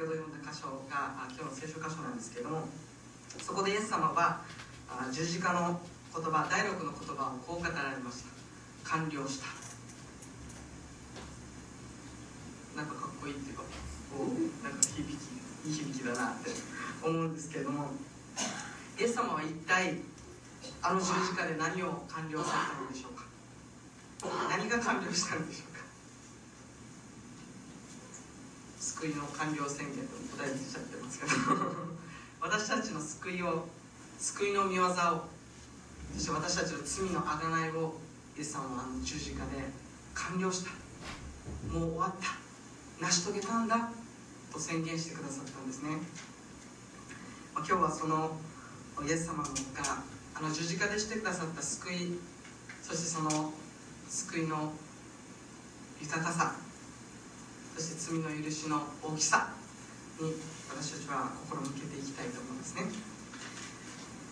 ほど読んだ箇所が今日の聖書箇所なんですけどもそこでイエス様は十字架の言葉第六の言葉をこう語られました。完了した。なんかかっこいいっていうかおなんか響きいい響きだなって思うんですけどもイエス様は一体あの十字架で何を完了されたのでしょうか？何が完了したのでしょうか救いの完了宣言と答えてちゃってますけど。私たちの救いを救いの御業をそして私たちの罪の贖いをイエス様はあの十字架で完了した。もう終わった。成し遂げたんだと宣言してくださったんですね、まあ、今日はそのイエス様があの十字架でしてくださった救いそしてその救いの豊かさそして罪の許しの大きさに私たちは心向けていきたいと思うんですね、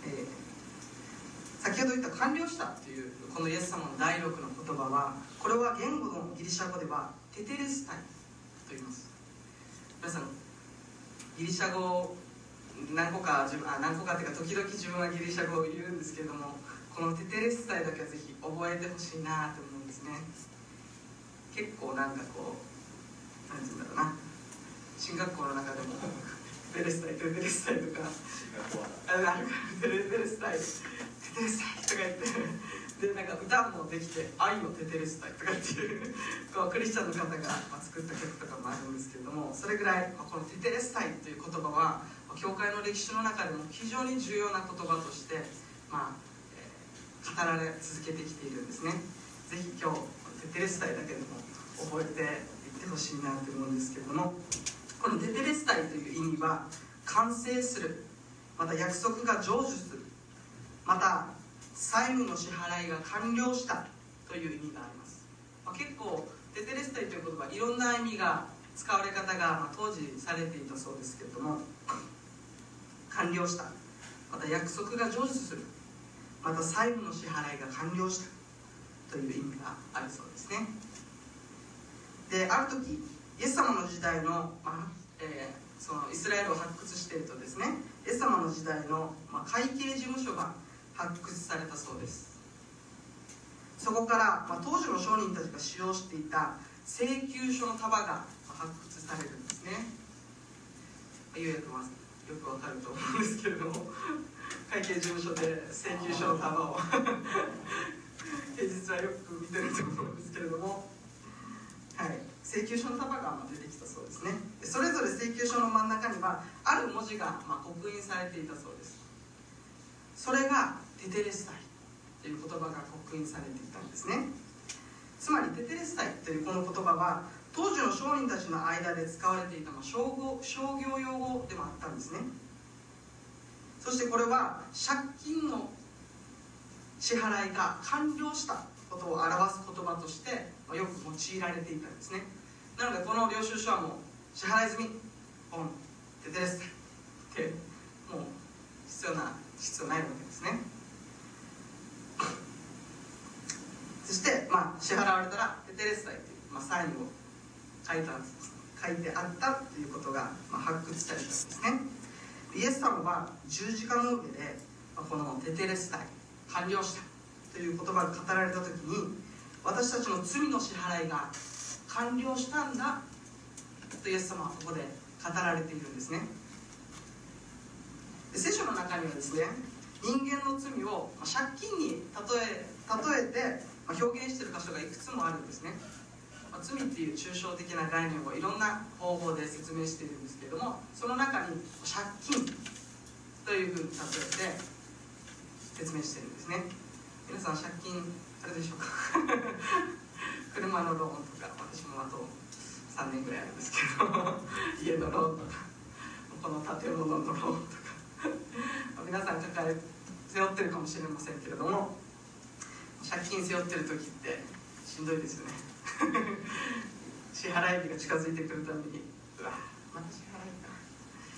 えー、先ほど言った完了したというこのイエス様の第六の言葉はこれは言語のギリシャ語ではテテレスタイと言います。皆さんギリシャ語何個か自分あ何個かっていうか時々自分はギリシャ語を言うんですけれどもこのテテレスタイだけはぜひ覚えてほしいなと思うんですね。結構なんかこう何て言うんだろうな。進学校の中でもテテレスタイテテレスタイとか。あるテテレスタイテテレスタイとか言って。でなんか歌もできて「愛のテテレスタイ」とかっていう。こうクリスチャンの方が作った曲とかもあるんですけれどもそれぐらいこの「テテレスタイ」という言葉は教会の歴史の中でも非常に重要な言葉として、まあえー、語られ続けてきているんですね。ぜひ今日テテレスタイだけでも覚えてほしいなと思うんですけどもこのテテレスタイという意味は完成するまた約束が成就するまた債務の支払いが完了したという意味があります、まあ、結構テテレスタイという言葉いろんな意味が使われ方が、ま当時されていたそうですけれども完了した。また約束が成就する。また債務の支払いが完了したという意味があるそうですね。である時イエス様の時代の、まあえー、そのイスラエルを発掘しているとですねイエス様の時代の、まあ、会計事務所が発掘されたそうです。そこから、まあ、当時の商人たちが使用していた請求書の束が発掘されるんですね。ようやくまずよくわかると思うんですけれども会計事務所で請求書の束を 平日はよく見てると思うんですけれども、はい、請求書の束が出てきたそうですね。それぞれ請求書の真ん中にはある文字がま刻印されていたそうです。それがテテレスタイという言葉が刻印されていたんですね。つまりテテレスタイというこの言葉は当時の商人たちの間で使われていた商商業用語でもあったんですね。そしてこれは借金の支払いが完了したことを表す言葉としてよく用いられていたんですね。なのでこの領収書はもう支払い済みポンテテレスタイってもう必要な必要ないわけですね。そして、まあ、支払われたらテテレスタイという、まあ、サインを書いた書いてあったということが、まあ、発掘されたんですね。イエス様は十字架の上で、ま、このテテレスタイ完了したという言葉が語られた時に私たちの罪の支払いが完了したんだ。とイエス様はここで語られているんですね。聖書の中にはですね人間の罪を借金に例え例えて表現している箇所がいくつもあるんですね。罪っていう抽象的な概念をいろんな方法で説明しているんですけれどもその中に借金というふうに例えて説明してるんですね。皆さん借金あれでしょうか？車のローンとか私もあと3年ぐらいあるんですけど 家のローンとかこの建物のローンとか。皆さん抱え背負ってるかもしれませんけれども借金背負ってる時ってしんどいですよね。支払い日が近づいてくるためにうわまた支払いか。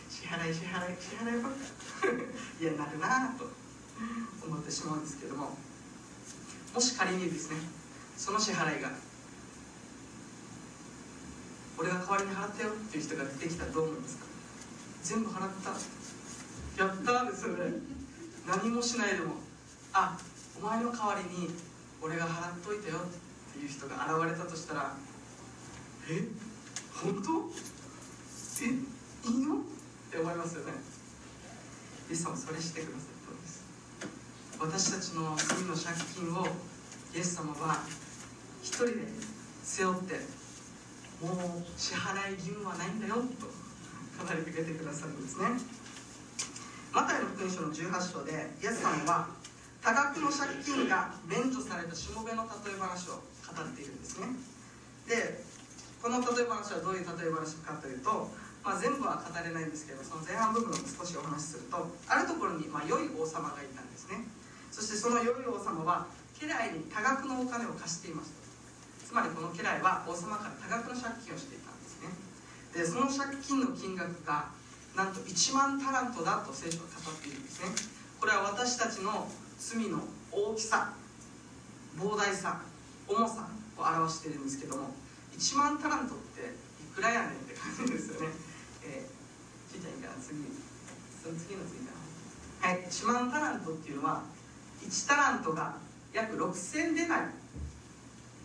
支払い支払い支払いばっか。嫌になるなと思ってしまうんですけども。もし仮にですねその支払いが俺が代わりに払ったよっていう人が出てきたらどう思いますか？全部払った。やったですよね。何もしないでもあお前の代わりに俺が払っといたよっていう人が現れたとしたらえ？本当？え？いいの？って思いますよね。イエス様それしてくださったんです私たちの罪の借金をイエス様は一人で背負ってもう支払い義務はないんだよと語りかけてくださるんですね。マタイの福音書の18章でイエス様は多額の借金が免除されたしもべの例え話を語っているんですね。でこの例え話はどういう例え話かというと、まあ、全部は語れないんですけどその前半部分を少しお話しするとあるところに、まあ、良い王様がいたんですね。そしてその良い王様は家来に多額のお金を貸していました。つまりこの家来は王様から多額の借金をしていたんですね。でその借金の金額がなんと1万タラントだと聖書は語っているんですね。これは私たちの罪の大きさ膨大さ重さを表しているんですけども1万タラントっていくらやねんって感じですよね。えー、ちいちゃんいいかな？次その次の次かな？はい。1万タラントっていうのは1タラントが約6000デナリ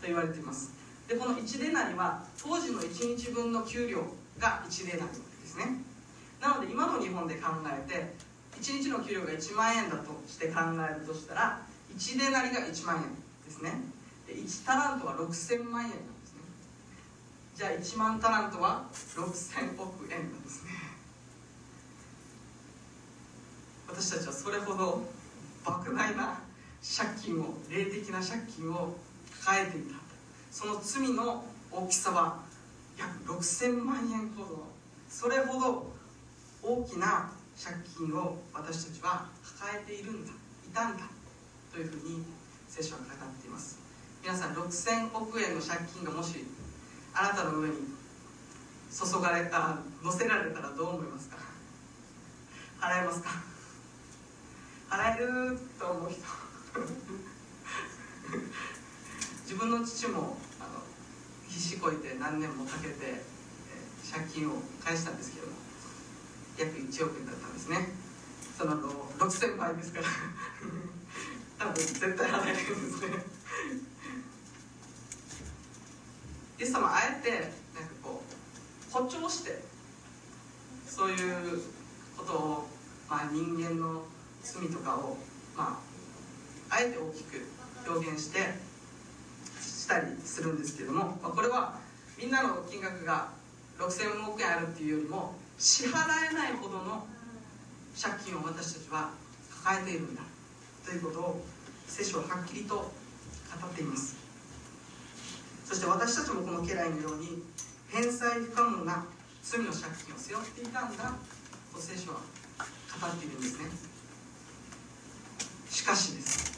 と言われています。でこの1デナリは当時の1日分の給料が1デナリですね。なので今の日本で考えて1日の給料が1万円だとして考えるとしたら1デナリが1万円ですね。で1タラントは6000万円なんですね。じゃあ1万タラントは6000億円なんですね。私たちはそれほど莫大な借金を霊的な借金を抱えていたその罪の大きさは約6000万円ほど。それほど大きな借金を私たちは抱えているんだ。いたんだ。というふうに聖書は語っています。皆さん6000億円の借金がもしあなたの上に注がれた乗せられたらどう思いますか？払えますか？払えると思う人。自分の父もあの必死こいて何年もかけて、借金を返したんですけども約1億円だったんですね。その6000倍ですから。多分絶対払えるんですね。イエス様あえてなんかこう誇張してそういうことを、まあ、人間の罪とかを、まあ、あえて大きく表現してしたりするんですけども、まあ、これはみんなの金額が6000億円あるっていうよりも支払えないほどの借金を私たちは抱えているんだということを聖書ははっきりと語っています。そして私たちもこの家来のように返済不可能な罪の借金を背負っていたんだと聖書は語っているんですね。しかしです。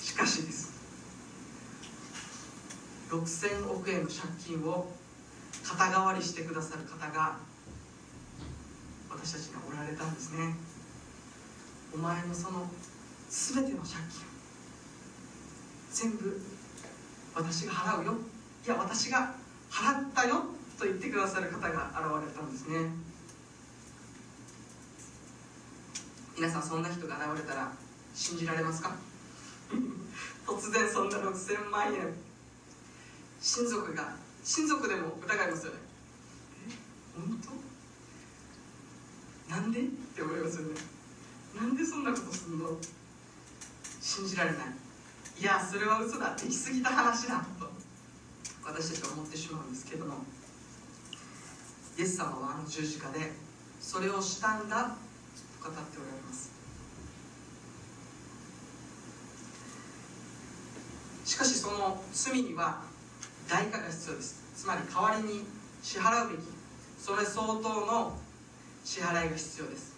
しかしです。6000億円の借金を肩代わりしてくださる方が私たちにおられたんですね。お前のその全ての借金全部私が払うよ。いや私が払ったよ。と言ってくださる方が現れたんですね。皆さんそんな人が現れたら信じられますか？突然そんな6000万円。親族が親族でも疑いますよね。え？本当？なんで？って思いますよね。なんでそんなことするの？信じられない。いやそれは嘘だ。できすぎた話だ。と私たちは思ってしまうんですけども。イエス様はあの十字架でそれをしたんだ。と語っておられます。しかしその罪には代価が必要です。つまり代わりに支払うべきそれ相当の支払いが必要です。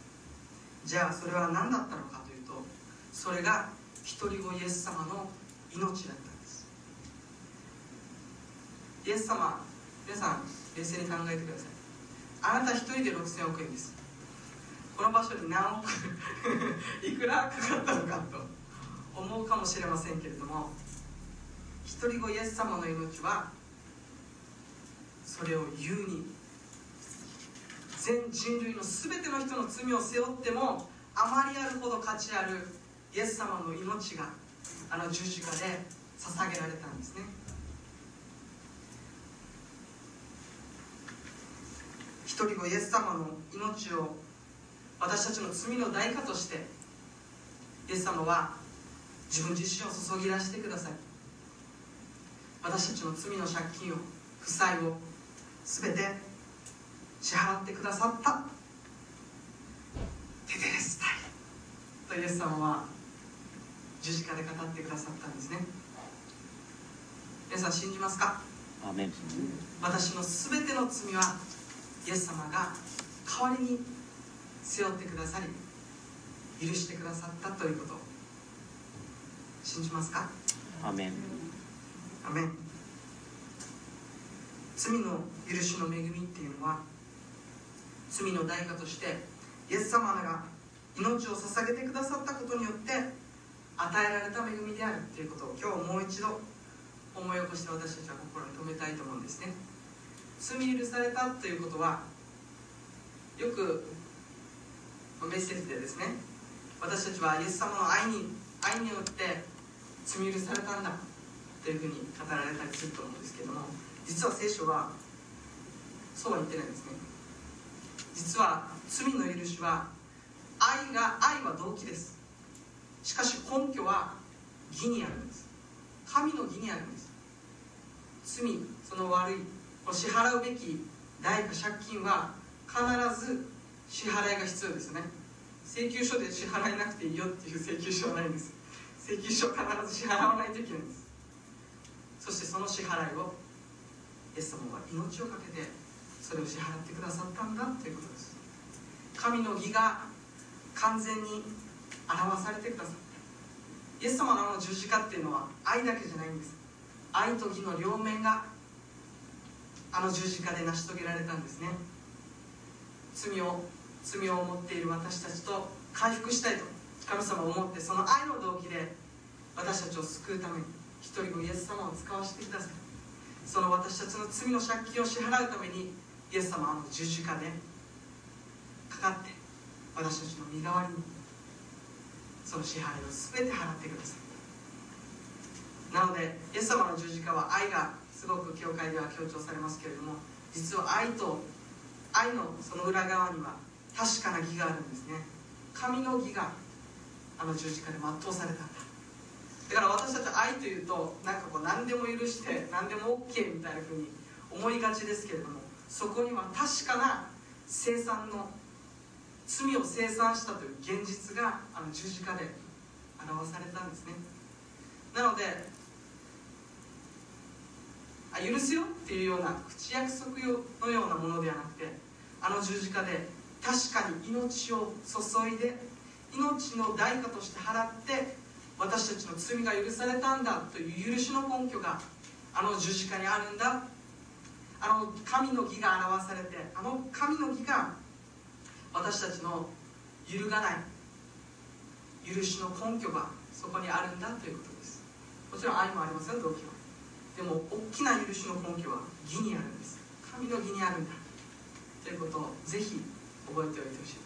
じゃあそれは何だったのかというとそれが一人子イエス様の命だったんです。イエス様皆さん冷静に考えてください。あなた一人で6000億円です。この場所に何億 いくらかかったのかと思うかもしれませんけれども一人子イエス様の命はそれを言うに全人類の全ての人の罪を背負ってもあまりあるほど価値あるイエス様の命があの十字架で捧げられたんですね。一人子イエス様の命を私たちの罪の代価としてイエス様は自分自身を注ぎ出してください。私たちの罪の借金を負債を全て支払ってくださった。テテレスタイとイエス様は十字架で語ってくださったんですね。皆さん信じますか？私の全ての罪はイエス様が代わりに背負ってくださり許してくださったということ。を信じますか？アメン。罪の許しの恵みっていうのは罪の代価としてイエス様が命を捧げてくださったことによって与えられた恵みであるということを今日もう一度思い起こして私たちは心に留めたいと思うんですね。罪許されたということはよくメッセージでですね私たちはイエス様の愛に愛によって罪許されたんだ。というふうに語られたりすると思うんですけども実は聖書はそうは言ってないんですね。実は罪の許しは愛が愛は動機です。しかし根拠は義にあるんです。神の義にあるんです。罪その悪い支払うべき代価借金は必ず支払いが必要ですね。請求書で支払えなくていいよっていう請求書はないんです。請求書必ず支払わないといけないんです。そしてその支払いをイエス様は命を懸けてそれを支払ってくださったんだということです。神の義が完全に表されてくださった。イエス様のあの十字架っていうのは愛だけじゃないんです。愛と義の両面があの十字架で成し遂げられたんですね。罪を罪を持っている私たちと回復したいと神様を思ってその愛の動機で私たちを救うために。一人子イエス様を使わせてください。その私たちの罪の借金を支払うためにイエス様あの十字架でかかって私たちの身代わりにその支払いを全て払ってください。なのでイエス様の十字架は愛がすごく教会では強調されますけれども実は愛と愛のその裏側には確かな義があるんですね。神の義があの十字架で全うされたんだ。だから私たち愛というとなんかこう何でも許して何でも OK みたいなふうに思いがちですけれどもそこには確かな生産の罪を清算したという現実があの十字架で表されたんですね。なのであ許すよっていうような口約束のようなものではなくてあの十字架で確かに命を注いで命の代価として払って私たちの罪が許されたんだという許しの根拠があの十字架にあるんだ。あの神の義が表されてあの神の義が私たちの揺るがない許しの根拠がそこにあるんだということです。もちろん愛もありますよ動機はでも大きな許しの根拠は義にあるんです。神の義にあるんだ。ということをぜひ覚えておいてほしい。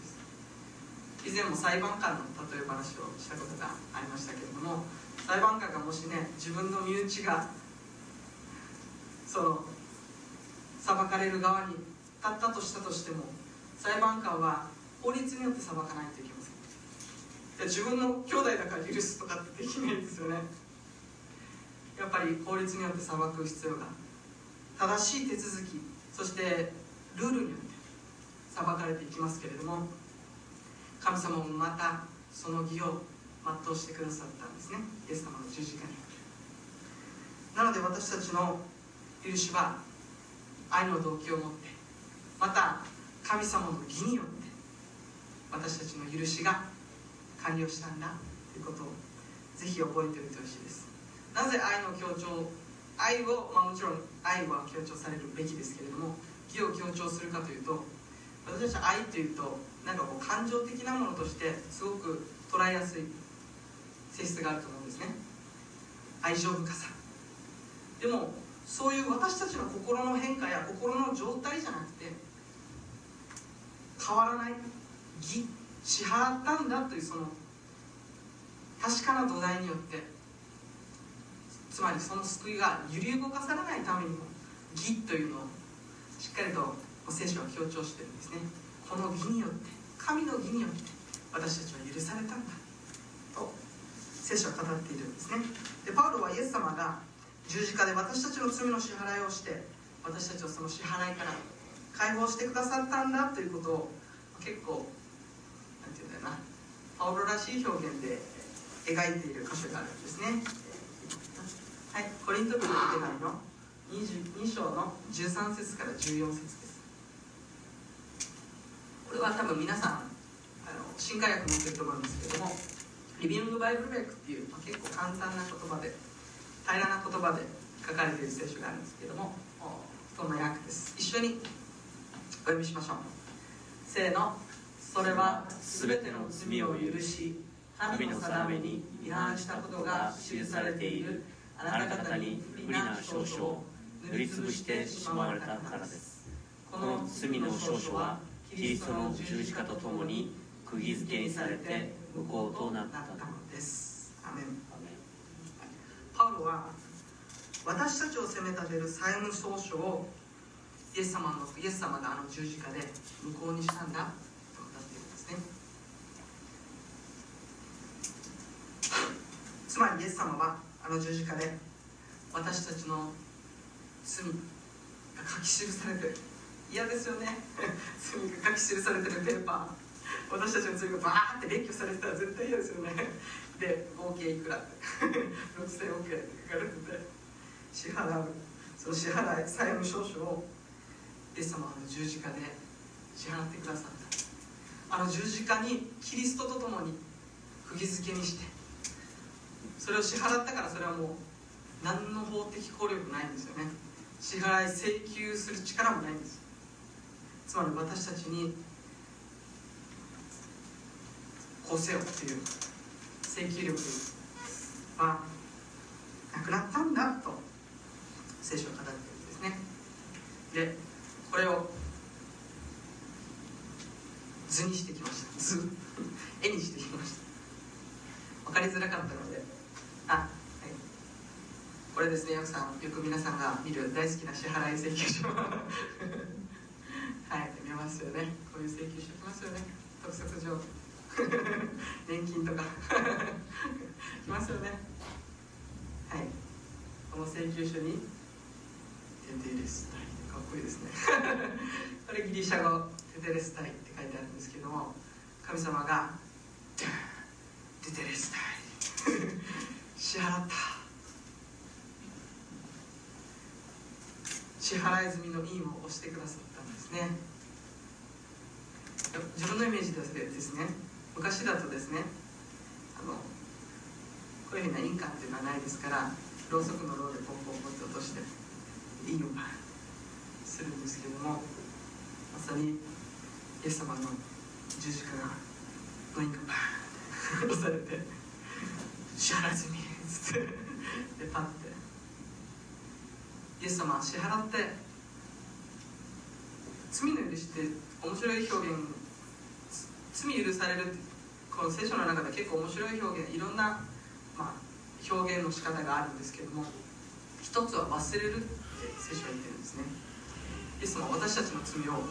以前も裁判官の例え話をしたことがありましたけれども裁判官がもしね自分の身内がその裁かれる側に立ったとしたとしても裁判官は法律によって裁かないといけません。自分の兄弟だから許すとかってできないんですよね。やっぱり法律によって裁く必要が正しい手続きそしてルールによって裁かれていきますけれども神様もまたその義を全うしてくださったんですね。イエス様の十字架に。なので私たちの許しは愛の動機を持ってまた神様の義によって私たちの許しが完了したんだということをぜひ覚えておいてほしいです。なぜ愛の強調愛を、まあ、もちろん愛は強調されるべきですけれども義を強調するかというと私たち愛というとなんかこう感情的なものとしてすごく捉えやすい性質があると思うんですね。愛情深さ。でもそういう私たちの心の変化や心の状態じゃなくて変わらない義支払ったんだというその確かな土台によってつまりその救いが揺り動かされないためにも義というのをしっかりと聖書は強調してるんですね。この義によって神の義によって私たちは許されたんだ。と聖書は語っているんですね。でパウロはイエス様が十字架で私たちの罪の支払いをして私たちをその支払いから解放してくださったんだということを結構なんていうんだよな。パウロらしい表現で描いている箇所があるんですね。はいコリント人の手紙の22章の13節から14節です。これは多分皆さんあの新海訳持ってると思うんですけどもリビングバイブルメイクっていう、まあ、結構簡単な言葉で平らな言葉で書かれている聖書があるんですけどもそんな訳です。一緒にお読みしましょう。せーの。それは全ての罪を許し神の定めに違反したことが記されているあなた方に不利な証書を塗りつぶしてしまわれたからです。この罪の証書はキリストの十字架とともに釘付けにされて無効となったのです。アメン。パウロは私たちを責め立てる債務証書をイエス様のイエス様があの十字架で無効にしたんだと語っているんですね。つまりイエス様はあの十字架で私たちの罪が書き記されてる。嫌ですよね。書き記されてるペーパー。私たちの罪がバーって列挙されてたら絶対嫌ですよね。で合計いくら？って6000億円って書かれてて支払う。その支払い債務証書をイエス様の十字架で支払ってくださった。あの十字架にキリストと共に釘付けにしてそれを支払ったからそれはもう何の法的効力もないんですよね。支払い請求する力もないんです。つまり私たちにこうせよっていう請求力はなくなったんだと聖書を語っているんですね。でこれを図にしてきました。図。絵にしてきました。分かりづらかったので。あはい。これですねよくさんよく皆さんが見る大好きな支払い請求書。ますよね。こういう請求書きますよね。督促状年金とか。来ますよね。はい。この請求書に「テテレスタイ」かっこいいですね。これギリシャ語「テテレスタイ」って書いてあるんですけども神様が「テテレスタイ」支払った。支払い済みの印を押してくださったんですね。自分のイメージですね昔だとですねあのこういうふうな印鑑っていうのはないですからろうそくのろうでポンポンポンと落として印をバンするんですけれどもまさにイエス様の十字架がの印がバーンって押されて支払い済みっつって。でパッて。イエス様は支払って罪の許しって面白い表現罪許されるこの聖書の中で結構面白い表現いろんな、まあ、表現の仕方があるんですけども一つは忘れるって聖書は言ってるんですね。イエス様は私たちの罪を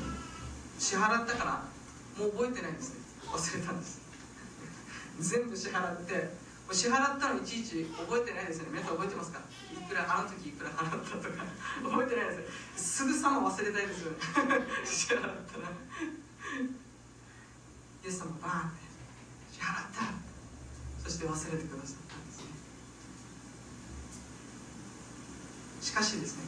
支払ったからもう覚えてないんですね。忘れたんです。全部支払って支払ったのいちいち覚えてないですよね。皆さん覚えてますか？いくらあの時いくら払ったとか。覚えてないです。すぐさま忘れたいですよね。支払ったら。イエス様バーンって支払ったそして忘れてくださった。んですねしかしですね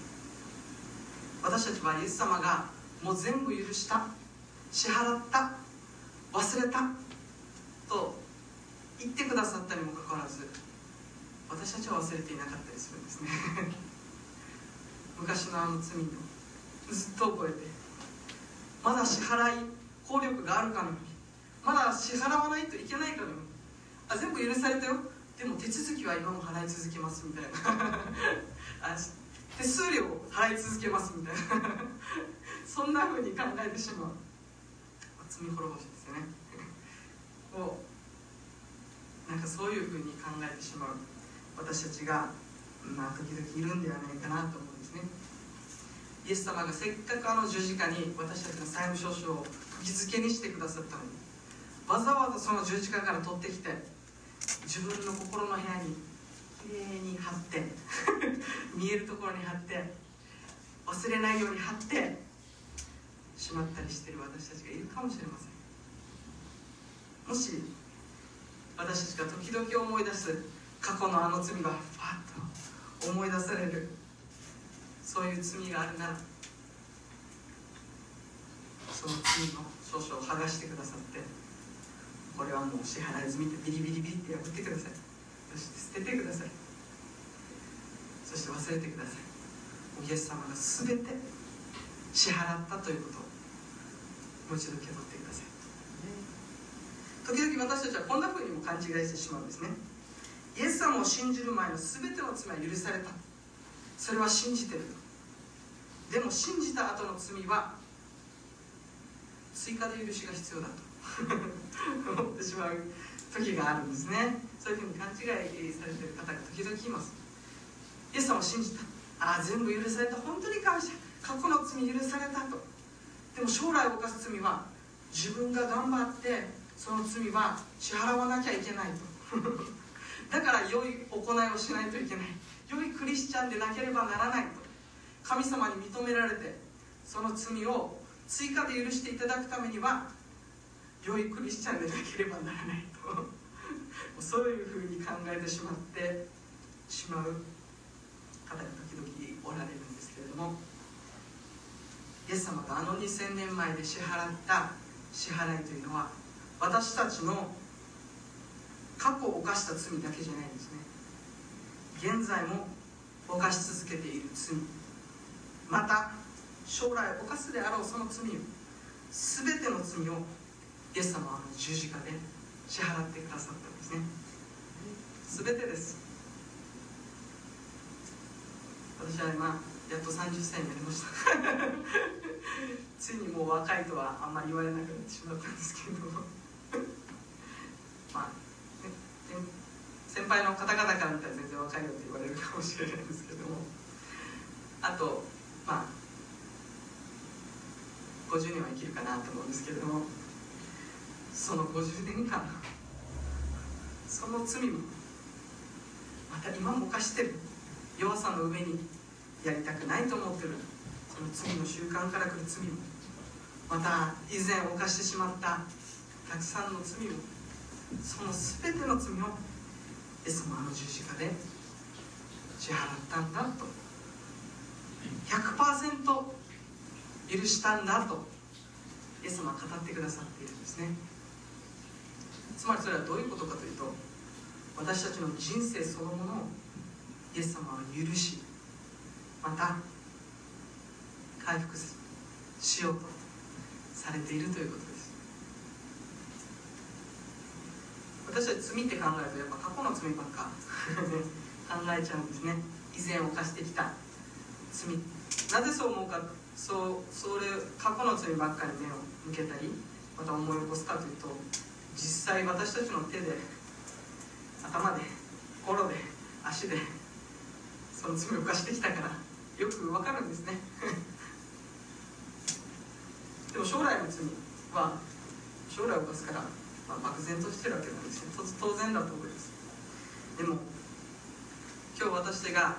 私たちはイエス様がもう全部許した。支払った。忘れた。と言ってくださったにもかかわらず私たちは忘れていなかったりするんですね。昔のあの罪をずっと覚えてまだ支払い効力があるかのようにまだ支払わないといけないかのようにあ全部許されたよ。でも手続きは今も払い続けますみたいな。あ手数料を払い続けますみたいな。そんなふうに考えてしまう。罪滅ぼしですよね。をなんかそういうふうに考えてしまう。私たちがまあ時々いるんではないかなと思うんですね。イエス様がせっかくあの十字架に私たちの債務証書を釘付けにしてくださったのに。わざわざその十字架から取ってきて自分の心の部屋にきれいに貼って 見えるところに貼って忘れないように貼ってしまったりしてる私たちがいるかもしれません。もし私たちが時々思い出す過去のあの罪がパッと思い出されるそういう罪があるならその罪の少々を剥がしてくださってこれはもう支払い済みってビリビリビリって破ってください。そして捨ててください。そして忘れてください。イエス様が全て支払ったということをもう一度受け取ってください。時々私たちはこんなふうにも勘違いしてしまうんですね。イエス様を信じる前の全ての罪は許された。それは信じてると。でも信じた後の罪は追加で許しが必要だと。思ってしまう時があるんですね。そういうふうに勘違いされてる方が時々います。イエス様を信じた。ああ全部許された。本当に感謝。過去の罪許されたと。でも将来犯す罪は自分が頑張ってその罪は支払わなきゃいけないと。だから良い行いをしないといけない。良いクリスチャンでなければならないと。神様に認められてその罪を追加で許していただくためには良いクリスチャンでなければならないと。そういうふうに考えてしまってしまう方が時々おられるんですけれども。イエス様があの2000年前で支払った支払いというのは私たちの過去を犯した罪だけじゃないんですね。現在も犯し続けている罪。また将来犯すであろうその罪を全ての罪をイエス様は十字架で支払ってくださったんですね。全てです。私は今やっと30歳になりました。ついにもう若いとはあんまり言われなくなってしまったんですけど。まあ、ね、先輩の方々から見たら全然若いよって言われるかもしれないんですけども。あとまあ50年は生きるかなと思うんですけれども。その50年間その罪もまた今も犯してる。弱さの上にやりたくないと思ってる。その罪の習慣から来る罪もまた以前犯してしまったたくさんの罪もその全ての罪をイエス様の十字架で支払ったんだと。100%許したんだとイエス様は語ってくださっているんですね。つまりそれはどういうことかというと私たちの人生そのものをイエス様は許しまた回復しようとされているということです。私たち罪って考えるとやっぱ過去の罪ばっか 考えちゃうんですね。以前犯してきた罪。なぜそう思うかそうそれ過去の罪ばっかり目を向けたりまた思い起こすかというと実際私たちの手で頭で心で足でその罪を犯してきたからよくわかるんですね。でも将来の罪は将来を犯すから、まあ、漠然としてるわけなんですね。当然だと思います。でも今日私が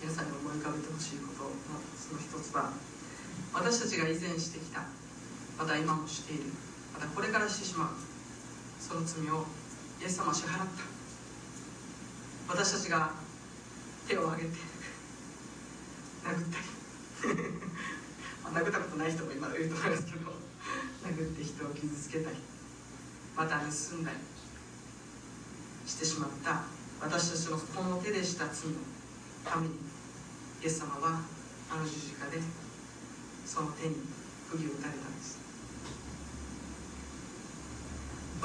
皆さんに思い浮かべてほしいことのその一つは私たちが以前してきたまた今もしているまたこれからしてしまうその罪をイエス様は支払った。私たちが手を挙げて 殴ったり、殴ったことない人も今いると思いますけど殴って人を傷つけたりまた盗んだりしてしまった。私たちのこの手でした罪のためにイエス様はあの十字架でその手に釘を打たれたんです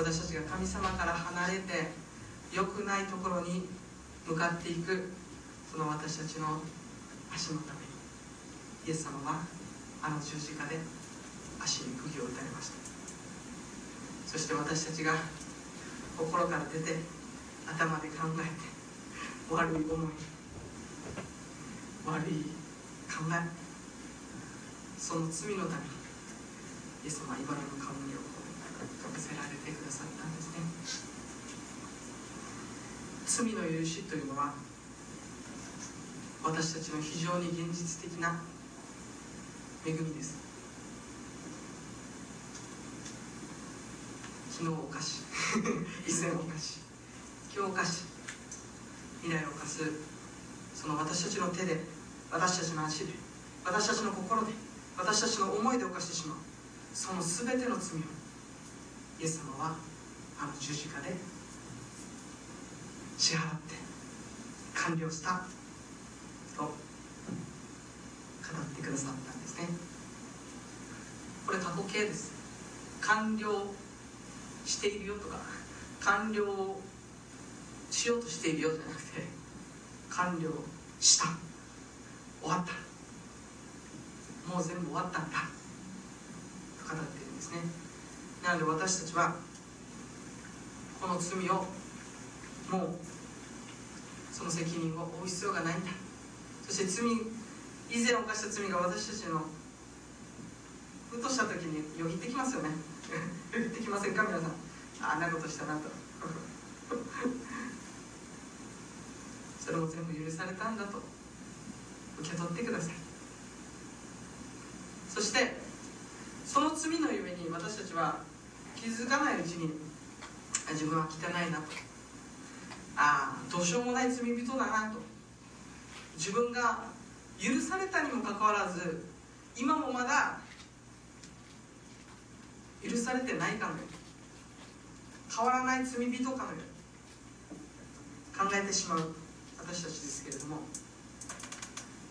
私たちが神様から離れて良くないところに向かっていくその私たちの足のために。イエス様はあの十字架で足に釘を打たれました。そして私たちが心から出て頭で考えて悪い思い悪い考えその罪のためにイエス様は茨の香りをせられてくださったんですね。罪の許しというのは私たちの非常に現実的な恵みです。昨日お菓子以前お菓子今日お菓子未来を犯すその私たちの手で私たちの足で私たちの心で私たちの思いで犯してしまうその全ての罪をイエス様はあの十字架で支払って完了したと語ってくださったんですね。これ過去形です。完了しているよとか。完了しようとしているよじゃなくて完了した。終わった。もう全部終わったんだ。と語ってるんですね。なので私たちはこの罪をもうその責任を負う必要がないんだ。そして罪以前犯した罪が私たちのふとした時によぎってきますよね。よぎってきませんか皆さん。あんなことしたなと。それも全部許されたんだと。受け取ってください。そしてその罪のゆえに私たちは気づかないうちに自分は汚いなと。ああどうしようもない罪人だなと。自分が許されたにもかかわらず今もまだ許されてないかのよう。に変わらない罪人かのよう。に考えてしまう私たちですけれども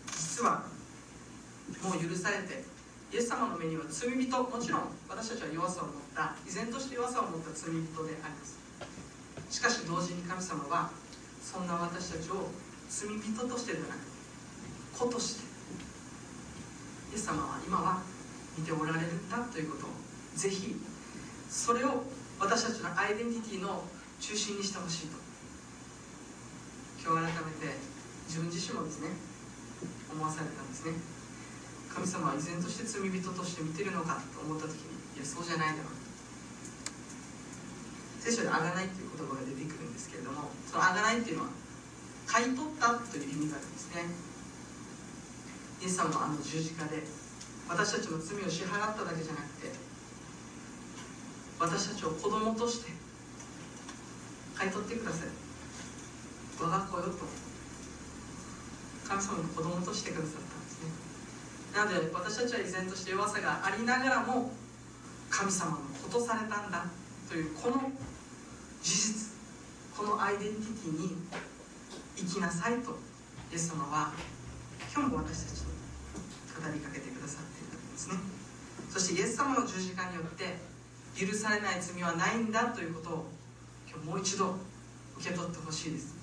実はもう許されてイエス様の目には罪人もちろん私たちは弱さを持った依然として弱さを持った罪人であります。しかし同時に神様はそんな私たちを罪人としてではなく子としてイエス様は今は見ておられるんだということをぜひそれを私たちのアイデンティティの中心にしてほしいと。今日改めて自分自身もですね思わされたんですね。神様は依然として罪人として見てるのかと思った時にいやそうじゃないだろう。聖書で「あがない」っていう言葉が出てくるんですけれどもその「あがない」っていうのは買い取ったという意味があるんですね。イエス様のあの十字架で私たちの罪を支払っただけじゃなくて私たちを子供として買い取ってください。我が子よと。神様の子供としてくださった。んですねなので私たちは依然として弱さがありながらも神様の子とされたんだというこの事実このアイデンティティに生きなさいとイエス様は今日も私たちに語りかけてくださっているんですね。そしてイエス様の十字架によって許されない罪はないんだということを今日もう一度受け取ってほしいです。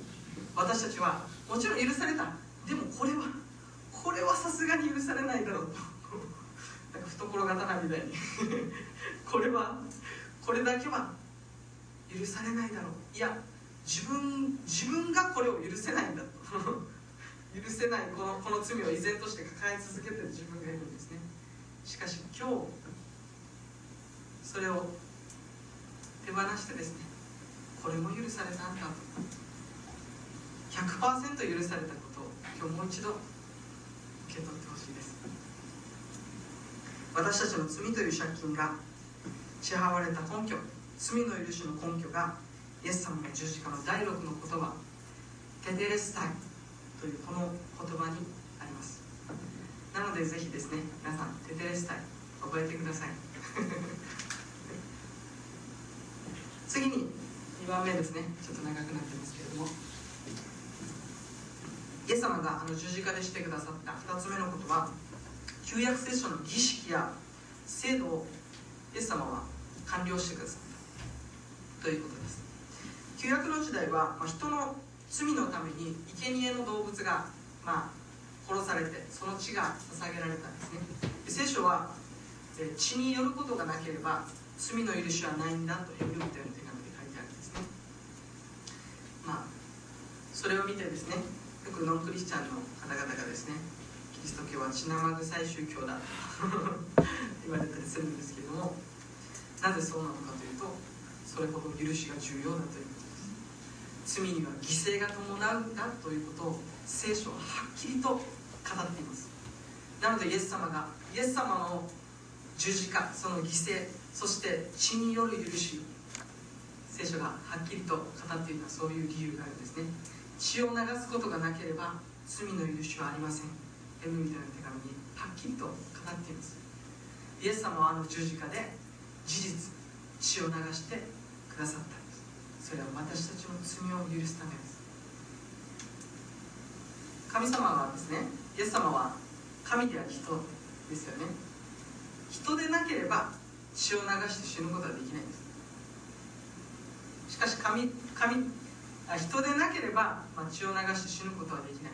私たちはもちろん許された。でもこれはこれはさすがに許されないだろうと。なんか懐刀みたいに。これはこれだけは許されないだろう。いや自分自分がこれを許せないんだと。許せないこのこの罪を依然として抱え続けてる自分がいるんですね。しかし今日それを手放してですねこれも許されたんだと。100%許されたことを今日もう一度け取ってほしいです。私たちの罪という借金が支払われた根拠罪の許しの根拠がイエス様の十字架の第6の言葉テテレスタイというこの言葉にあります。なのでぜひですね皆さんテテレスタイ覚えてください。次に2番目ですね。ちょっと長くなってますけれども。イエス様があの十字架でしてくださった。2つ目のことは旧約聖書の儀式や制度をイエス様は完了してくださった。ということです。旧約の時代は、まあ、人の罪のために生贄の動物が、まあ、殺されてその血が捧げられたんですね。聖書は血によることがなければ罪の許しはないんだとヘブル人への手紙で書いてあるんですね。まあそれを見てですねよくノンクリスチャンの方々がですねキリスト教は血生臭い宗教だと 言われたりするんですけどもなぜそうなのかというとそれほど許しが重要だということです。罪には犠牲が伴うんだということを聖書ははっきりと語っています。なのでイエス様がイエス様の十字架その犠牲そして血による許し聖書がはっきりと語っているのはそういう理由があるんですね。血を流すことがなければ罪の許しはありません。エブみたいな手紙にはっきりと語っています。イエス様はあの十字架で事実血を流してくださったんです。それは私たちの罪を許すためです。神様はですねイエス様は神である人ですよね。人でなければ血を流して死ぬことはできないんです。しかし神神人でなければ、ま、血を流して死ぬことはできない。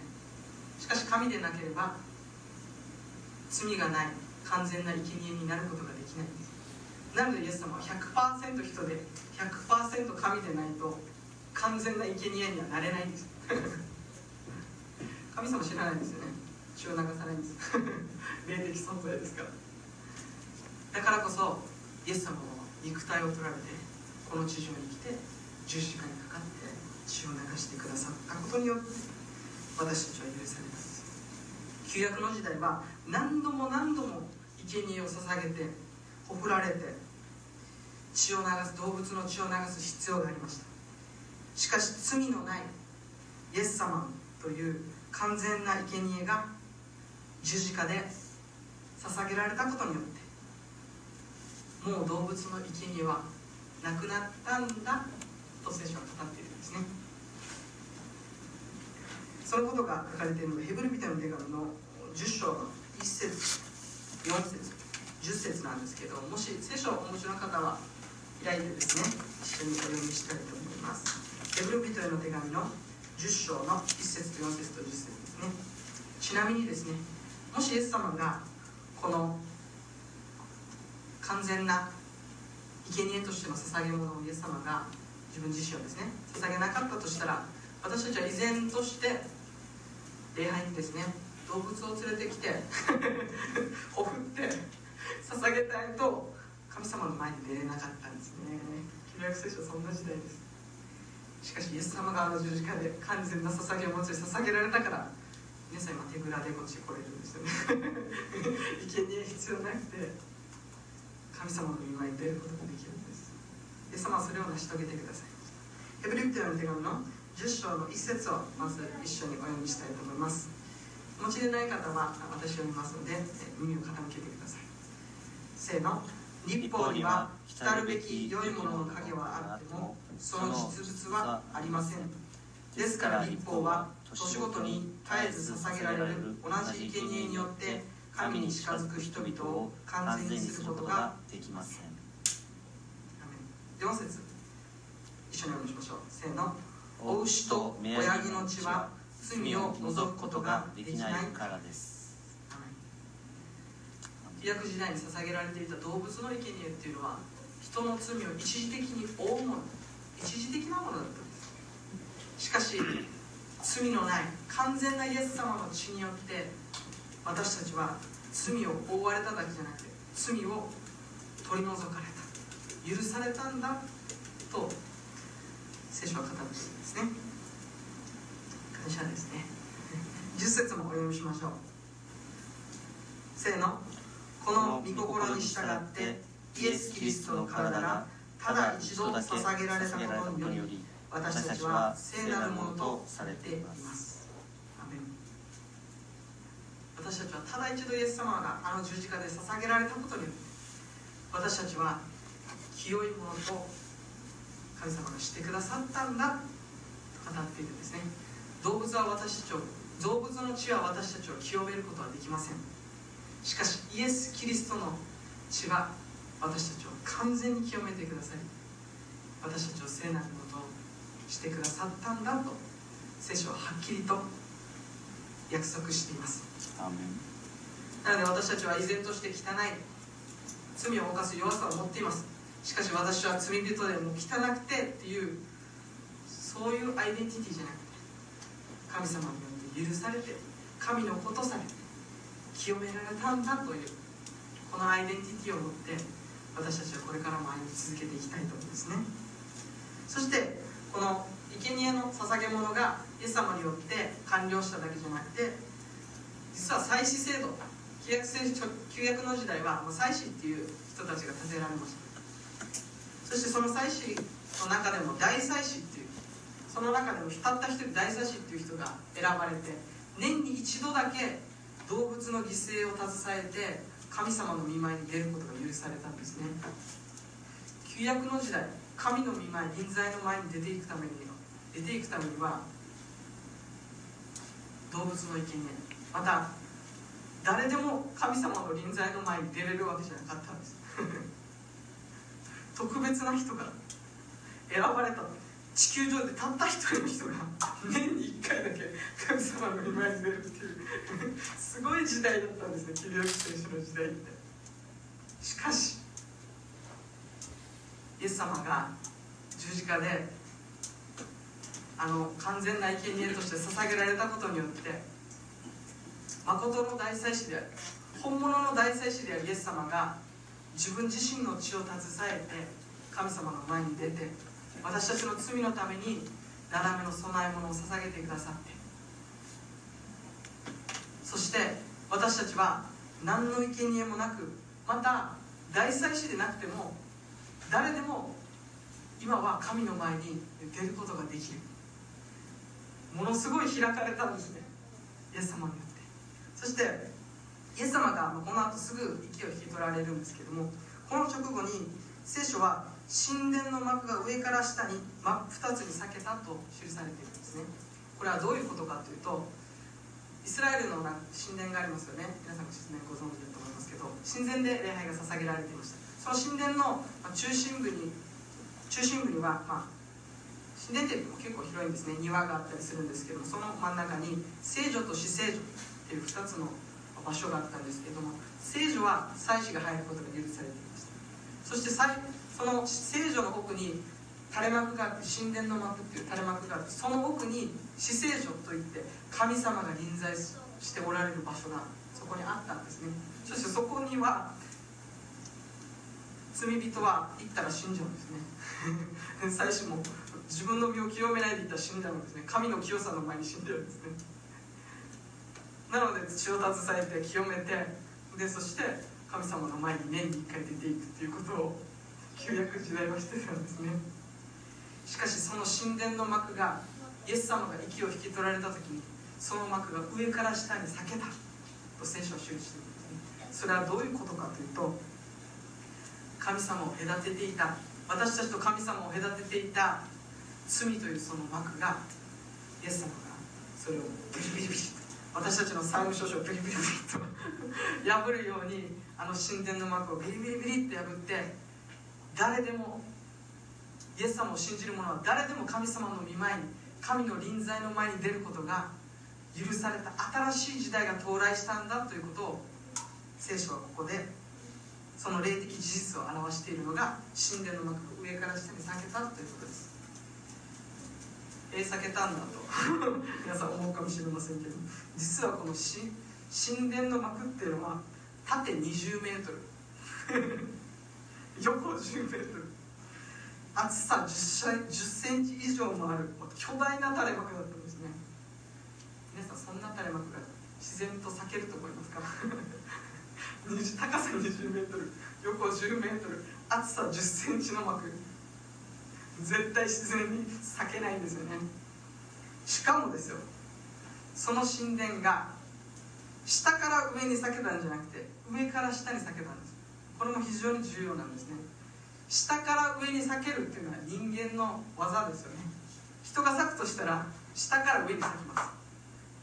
しかし神でなければ罪がない完全な生贄になることができない。んですなのでイエス様は100%人で100%神でないと完全な生贄にはなれないんです。神様知らないんですよね。血を流さないんです。霊的存在ですから。だからこそイエス様も肉体を取られてこの地上に来て十字架にかかって血を流してくださったことによって私たちは許されます。旧約の時代は何度も何度も生贄を捧げてほふられて血を流す動物の血を流す必要がありました。しかし罪のないイエス様という完全な生贄が十字架で捧げられたことによってもう動物の生贄はなくなったんだと聖書は語っているですね。そのことが書かれているのがヘブルビテの手紙の10章の1節4節10節なんですけどもし聖書をお持ちの方は開いてですね一緒にお読みしたいと思います。ヘブルビテの手紙の10章の1節と4節と10節ですね。ちなみにですねもしイエス様がこの完全な生贄としての捧げ物をイエス様が自分自身をですね捧げなかったとしたら私たちは依然として礼拝にですね動物を連れてきて ほふって捧げたいと神様の前に出れなかったんですね。旧約聖書そんな時代です。しかしイエス様があの十字架で完全な捧げ物で捧げられたから皆さん今手ぶらでこっち来れるんですよね。生贄必要なくて神様の見舞いに出ることができるイエス様はそれを成し遂げてください。ヘブリプテの手紙の10章の1節をまず一緒にお読みしたいと思います。お持ちでない方は私読みますので耳を傾けてください。せーの。立法には来るべき良いものの影はあってもその実物はありません。ですから立法は年ごとに絶えず捧げられる同じ生贄によって神に近づく人々を完全にすることができません。4節一緒にお願いしましょう。せーの。お牛と親木の血は罪を除くことができないからです。旧約時代に捧げられていた動物の生贄っていうのは人の罪を一時的に負うもの一時的なものだったんです。しかし罪のない完全なイエス様の血によって私たちは罪を覆われただけじゃなくて罪を取り除かれた許されたんだと聖書は語っているんですね。感謝ですね。10節もお読みしましょう。せーの。この御心に従ってイエス・キリストの体がただ一度捧げられたことにより私たちは聖なるものとされています。私たちはただ一度イエス様があの十字架で捧げられたことによって私たちは清いものと神様がしてくださったんだと語っているんですね。動物は私たちを動物の血は私たちを清めることはできません。しかしイエス・キリストの血は私たちを完全に清めてくださり私たちを聖なることをしてくださったんだと聖書ははっきりと語約束しています。なので私たちは依然として汚い罪を犯す弱さを持っていますしかし私は罪人でも汚くてっていうそういうアイデンティティじゃなくて神様によって許されて神のことされて清められたんだというこのアイデンティティを持って私たちはこれからも歩み続けていきたいと思うんですね。そしてこの生贄の捧げ物がイエス様によって完了しただけじゃなくて実は祭祀制度旧約の時代は祭司っていう人たちが建てられました。そしてその祭司の中でも大祭司っていうその中でもたった一人大祭司っていう人が選ばれて年に一度だけ動物の犠牲を携えて神様の見舞いに出ることが許されたんですね。旧約の時代神の見舞い臨在の前に出ていくために出ていくためには動物の生贄また誰でも神様の臨在の前に出れるわけじゃなかったんです。特別な人が選ばれた地球上でたった一人の人が年に。1回だけ神様の見舞いに出るっていうすごい時代だったんですね旧約聖書の時代。ってしかしイエス様が十字架であの完全な生贄として捧げられたことによって誠の大祭司である本物の大祭司であるイエス様が自分自身の血を携えて神様の前に出て私たちの罪のために斜めの供え物を捧げてくださってそして私たちは何の生贄もなくまた大祭司でなくても誰でも今は神の前に出ることができる。ものすごい開かれたんですね。イエス様によって。そしてイエス様がこの後すぐ息を引き取られるんですけどもこの直後に聖書は神殿の幕が上から下に真っ二つに裂けたと記されているんですね。これはどういうことかというとイスラエルの神殿がありますよね。皆さん神殿ご存知だと思いますけど神殿で礼拝が捧げられていました。その神殿の中心部に中心部には、まあ、神殿っていうのも結構広いんですね。庭があったりするんですけどもその真ん中に聖女と死聖女っていう2つの場所があったんですけども聖女は祭司が入ることが許されていました。そしてその聖女の奥に垂れ幕があって神殿の幕っていう垂れ幕があってその奥に死聖女といって神様が臨在しておられる場所がそこにあったんですね。そしてそこには罪人は行ったら死んじゃうんですね。最初も自分の身を清めないでいったら死んじゃうんですね。神の清さの前に死んでるんですね。なので血を携えて清めてでそして神様の前に年に1回出ていくっていうことを旧約時代はしてたんですね。しかしその神殿の幕がイエス様が息を引き取られた時にその幕が上から下に裂けたと聖書は記しているんですね。それはどういうことかというと神様を隔てていた私たちと神様を隔てていた罪というその幕がイエス様がそれをビリビリビリ私たちの債務証書をビリビリビリと 破るようにあの神殿の幕をビリビリビリって破って誰でもイエス様を信じる者は誰でも神様の見舞いに神の臨在の前に出ることが許された新しい時代が到来したんだということを聖書はここでその霊的事実を表しているのが神殿の幕が上から下に裂けたということです。えー、裂けたんだと。皆さん思うかもしれませんけど実はこの神殿の幕っていうのは縦20メートル。横10メートル。厚さ 10, センチ以上もある巨大な垂れ幕だったんですね。皆さんそんな垂れ幕が自然と裂けると思いますか？高さ20メートル横10メートル厚さ10センチの幕。絶対自然に裂けないんですよね。しかもですよその神殿が下から上に裂けたんじゃなくて上から下に裂けたんです。これも非常に重要なんですね。下から上に裂けるっていうのは人間の技ですよね。人が裂くとしたら下から上に裂きます。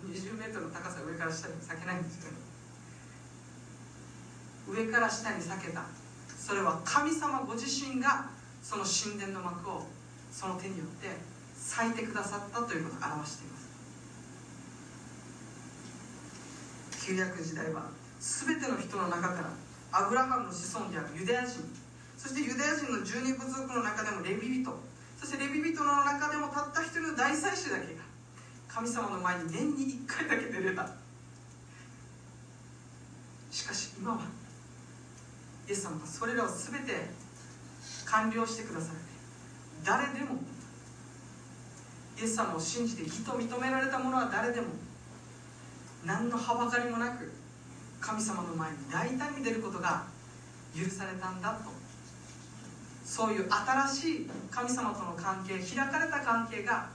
20メートルの高さ上から下に裂けないんですよね。上から下に裂けた。それは神様ご自身がその神殿の幕をその手によって裂いてくださったということを表しています。旧約時代は全ての人の中からアブラハムの子孫であるユダヤ人そしてユダヤ人の十二部族の中でもレビ人そしてレビ人の中でもたった一人の大祭司だけが神様の前に年に1回だけ出れた。しかし今はイエス様がそれらを全て完了してくだされて誰でも。イエス様を信じて義と認められた者は誰でも。何のはばかりもなく神様の前に大胆に出ることが許されたんだと。そういう新しい神様との関係開かれた関係が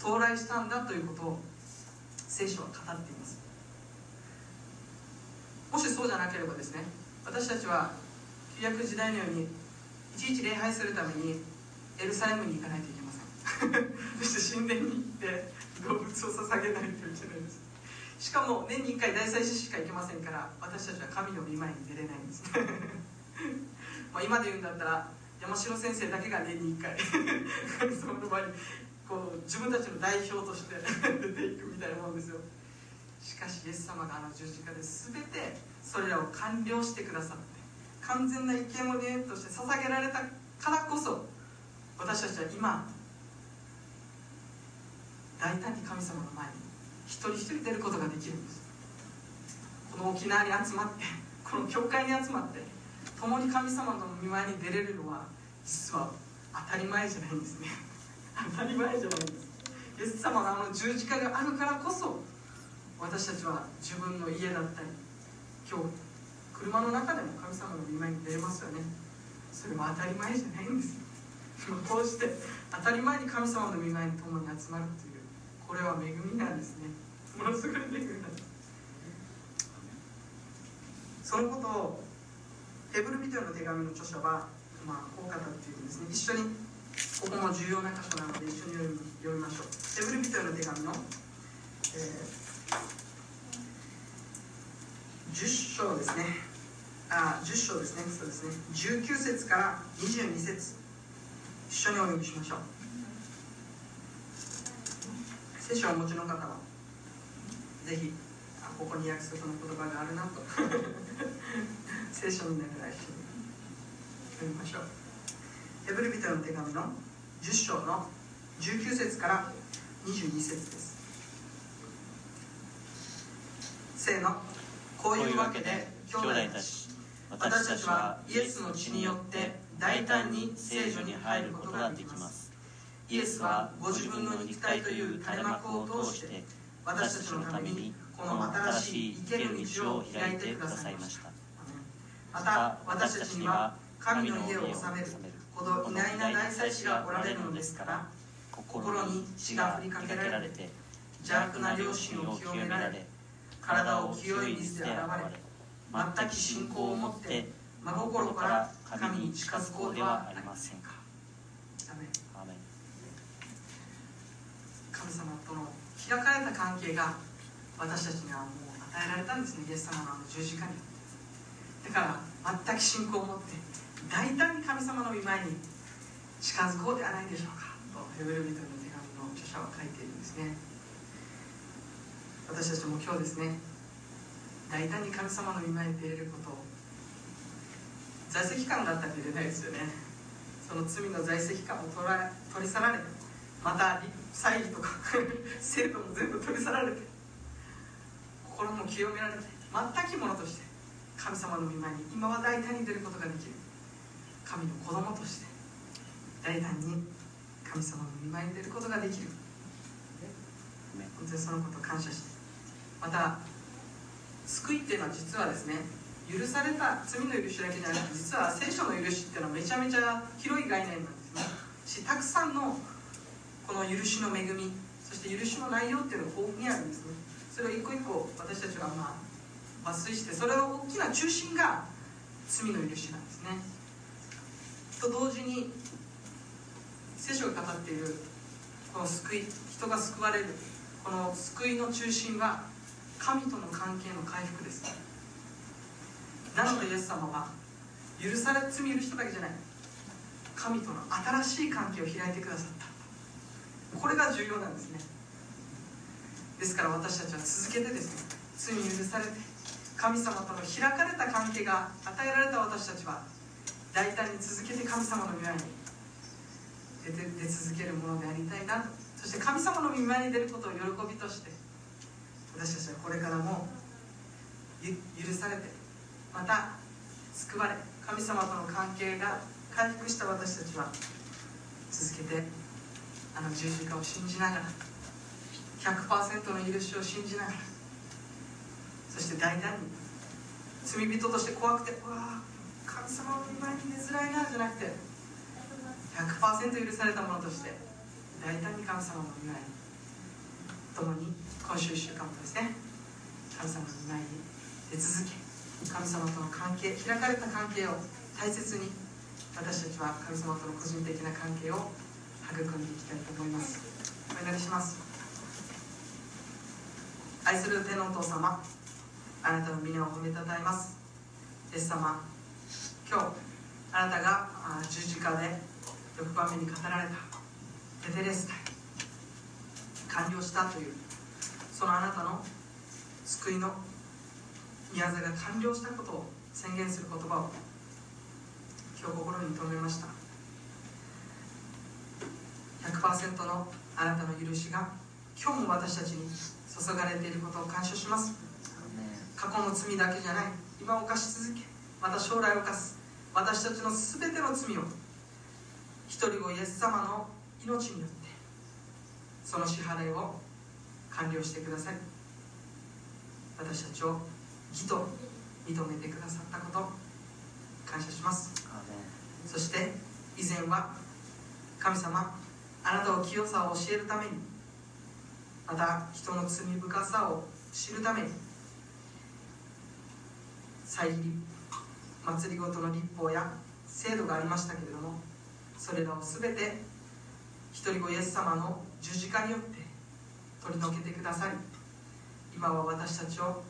到来したんだということを聖書は語っています。もしそうじゃなければですね私たちは旧約時代のようにちいち礼拝するためにエルサレムに行かないといけません。そして神殿に行って動物を捧げないといけないです。しかも年に1回大祭司しか行けませんから私たちは神の御前に出れないんです。まあ今で言うんだったら山城先生だけが年に1回 神様の前にこう自分たちの代表として出ていくみたいなもんですよ。しかしイエス様があの十字架で全てそれらを完了してくださって完全な生け物として捧げられたからこそ私たちは今大胆に神様の前に一人一人出ることができるんです。この沖縄に集まってこの教会に集まって共に神様の見舞いに出れるのは実は当たり前じゃないんですね。当たり前じゃないんです。イエス様のあの十字架があるからこそ私たちは自分の家だったり今日車の中でも神様の見舞いに出れますよね。それは当たり前じゃないんですこうして当たり前に神様の見舞いに共に集まるというこれは恵みなんですね。ものすごい恵みなんです。そのことをヘブルビテの手紙の著者は、まあ、こう語っているんですね。一緒にここも重要な箇所なので一緒に読み読みましょう。ヘブルビテの手紙の、えー、10章ですね。あ10章ですね。そうですね。19節から22節。一緒にお読みしましょう。聖書をお持ちの方はぜひあここに約束の言葉があるなと。聖書を見ながら一緒に読みましょう。ヘブルビテの手紙の10章の19節から22節です。せーの。こういうわけで兄弟たち私たちはイエスの血によって大胆に聖女に入ることができます。イエスはご自分の肉体という垂れ幕を通して私たちのためにこの新しい生ける道を開いてくださいました。また私たちには神の家を治めるほど偉大な大祭司がおられるのですから心に血が振りかけられて邪悪な良心を清められ体を清い水で洗われ全く信仰を持って真心から神に近づこうではありませんか？神様との開かれた関係が私たちにはもう与えられたんですね。イエス様の十字架にだから全く信仰を持って大胆に神様の御前に近づこうではないでしょうか。とヘブル人の手紙の著者は書いているんですね。私たちも今日ですね大胆に神様の御前に出れることを在籍感があったら出れないですよね。その罪の在籍感を取ら取り去られてまた祭儀とか 制度も全部取り去られて心も清められて全くものとして神様の御前に今は大胆に出ることができる。神の子供として大胆に神様の御前に出ることができる。本当にそのことを感謝してまた救いっていうのは実はですね許された罪の許しだけじゃなくて実は聖書の許しっていうのはめちゃめちゃ広い概念なんですね。したくさんのこの許しの恵みそして許しの内容っていうのが豊富にあるんですね。それを一個一個私たちがまあ抜粋してそれの大きな中心が罪の許しなんですね。と同時に聖書が語っているこの救い人が救われるこの救いの中心は神との関係の回復です。なのでイエス様は許され罪許しただけじゃない。神との新しい関係を開いてくださった。これが重要なんですね。ですから私たちは続けてですね罪に許されて神様との開かれた関係が与えられた私たちは大胆に続けて神様の御前に出続けるものでありたいなと。そして神様の御前に出ることを喜びとして私たちはこれからも許されてまた救われ神様との関係が回復した私たちは続けてあの十字架を信じながら100%の許しを信じながらそして大胆に罪人として怖くてうわ神様の御前に出づらいなじゃなくて100%許されたものとして大胆に神様の御前に共に今週1週間もですね神様の前に出続け神様との関係開かれた関係を大切に私たちは神様との個人的な関係を育んでいきたいと思います。お祈りします。愛する天のお父様あなたの皆を褒めたたえます。イエス様今日あなたが十字架で6番目に語られたテテレスタイ完了したというそのあなたの救いの宮座が完了したことを宣言する言葉を今日心に留めました。100%のあなたの許しが今日も私たちに注がれていることを感謝します。過去の罪だけじゃない。今犯し続けまた将来犯す。私たちの全ての罪を一人子イエス様の命によってその支払いを完了してください。私たちを義と認めてくださったこと感謝します。そして以前は神様あなたを清さを教えるためにまた人の罪深さを知るために祭り祭りごとの立法や制度がありましたけれどもそれらを全て一人子イエス様の十字架によって取り除けてくださり今は私たちを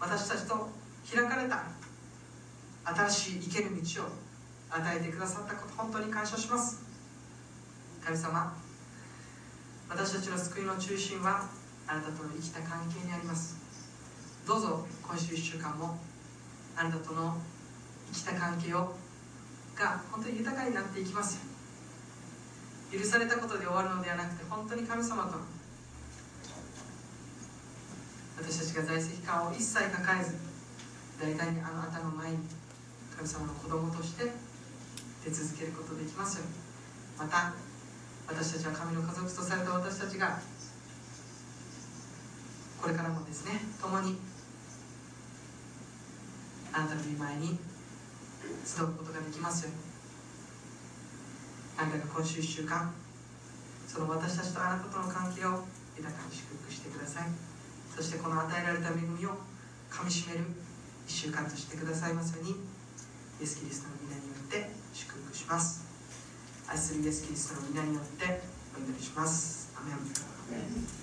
私たちと開かれた新しい生ける道を与えてくださったこと本当に感謝します。神様私たちの救いの中心はあなたとの生きた関係にあります。どうぞ今週1週間もあなたとの生きた関係をが本当に豊かになっていきますよ許されたことで終わるのではなくて本当に神様と私たちが在籍感を一切抱えず大体にあなたの前に神様の子供として出続けることできますよまた私たちは神の家族とされた私たちがこれからもですね共にあなたの御前に集うことができますように。あなたが今週1週間その私たちとあなたとの関係を豊かに祝福してください。そしてこの与えられた恵みをかみしめる1週間としてくださいますようにイエス・キリストの皆によって祝福します。愛するイエス・キリストの皆によってお祈りします。アメン。